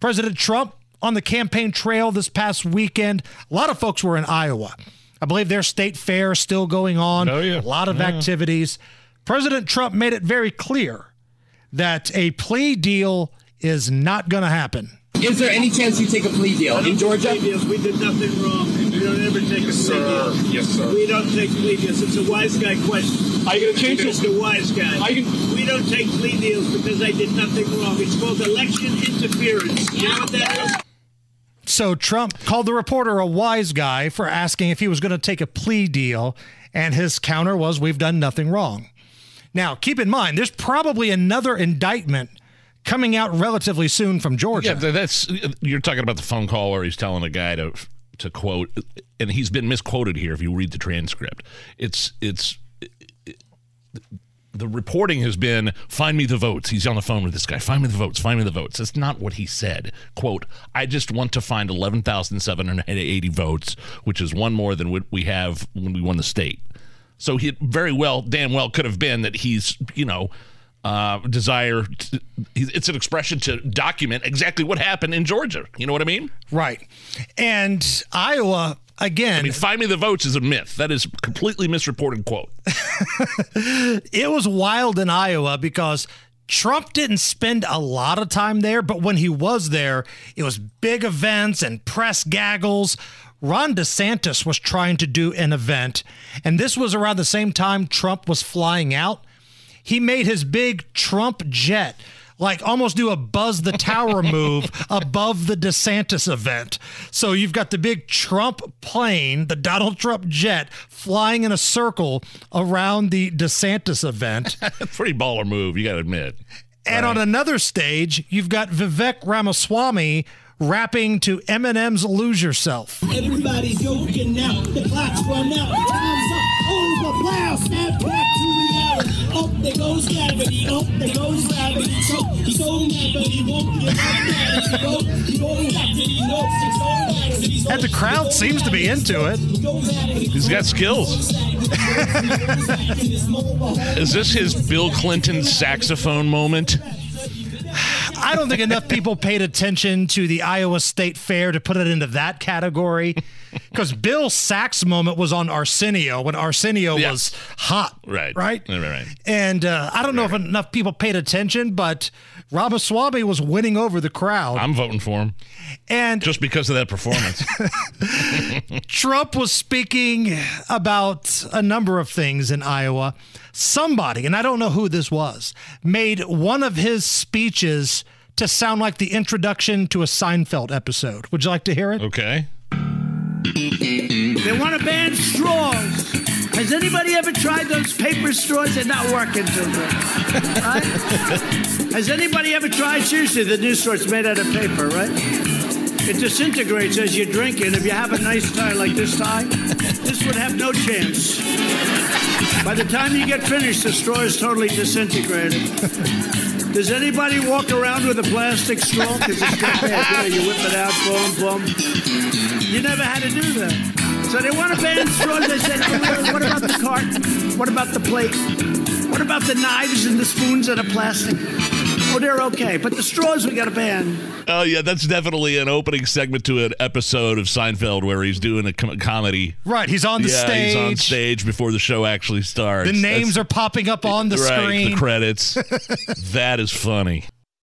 President Trump on the campaign trail this past weekend. A lot of folks were in Iowa. I believe their state fair is still going on. Oh, yeah. A lot of Yeah. activities. President Trump made it very clear that a plea deal is not going to happen. Is there any chance you take a plea deal in Georgia? Deals. We did nothing wrong. We don't ever take a plea deal. Yes, sir. We don't take plea deals. It's a wise guy question. Are you gonna change It's it? the wise guy. Are you gonna- We don't take plea deals because I did nothing wrong. It's called election interference. You know what that is? So Trump called the reporter a wise guy for asking if he was going to take a plea deal, and his counter was, We've done nothing wrong. Now, keep in mind, there's probably another indictment coming out relatively soon from Georgia. Yeah, that's you're talking about the phone call where he's telling a guy to to quote, and he's been misquoted here. If you read the transcript, it's it's the reporting has been find me the votes. He's on the phone with this guy. Find me the votes. Find me the votes. That's not what he said. Quote: I just want to find eleven thousand seven hundred eighty votes, which is one more than what we have when we won the state. So he very well, damn well, could have been that he's you know uh, desire. To, it's an expression to document exactly what happened in Georgia. You know what I mean? Right. And Iowa, again, I mean, find me the votes is a myth. That is completely misreported quote. it was wild in Iowa because Trump didn't spend a lot of time there, but when he was there, it was big events and press gaggles. Ron DeSantis was trying to do an event, and this was around the same time Trump was flying out. He made his big Trump jet like almost do a buzz the tower move above the DeSantis event. So you've got the big Trump plane, the Donald Trump jet, flying in a circle around the DeSantis event. Pretty baller move, you got to admit. And on another stage, you've got Vivek Ramaswamy rapping to Eminem's Lose Yourself. Everybody's joking now. The clock's run out. Time's up. Over. Plow. Snap back to reality. Up there goes gravity. Up there goes gravity. So he's so mad, but he won't get mad. He go. He goes back to these notes. He's so mad. And the crowd seems to be into it. He's got skills. Is this his Bill Clinton saxophone moment? I don't think enough people paid attention to the Iowa State Fair to put it into that category. Because Bill sax moment was on Arsenio when Arsenio Yeah. was hot. Right. Right. Right, right, right. And uh, I don't know if enough people paid attention, but Ramaswamy was winning over the crowd. I'm voting for him and just because of that performance. Trump was speaking about a number of things in Iowa. Somebody, and I don't know who this was, made one of his speeches to sound like the introduction to a Seinfeld episode. Would you like to hear it? Okay. They want to ban straws. Has anybody ever tried those paper straws? They're not working too good. Right? Has anybody ever tried, seriously, the new straws made out of paper, right? It disintegrates as you drink it. If you have a nice tie like this tie, this would have no chance. By the time you get finished, the straw is totally disintegrated. Does anybody walk around with a plastic straw? Because it's got you whip it out, boom, boom. You never had to do that. So they want to ban straws. They said, well, what about the cart? What about the plate? What about the knives and the spoons that are plastic? Oh, they're okay. But the straws we got to ban. Oh yeah, that's definitely an opening segment to an episode of Seinfeld where he's doing a com- comedy. Right, he's on the yeah, stage. he's on stage before the show actually starts. The names That's- are popping up on the right, screen. The credits. that is funny.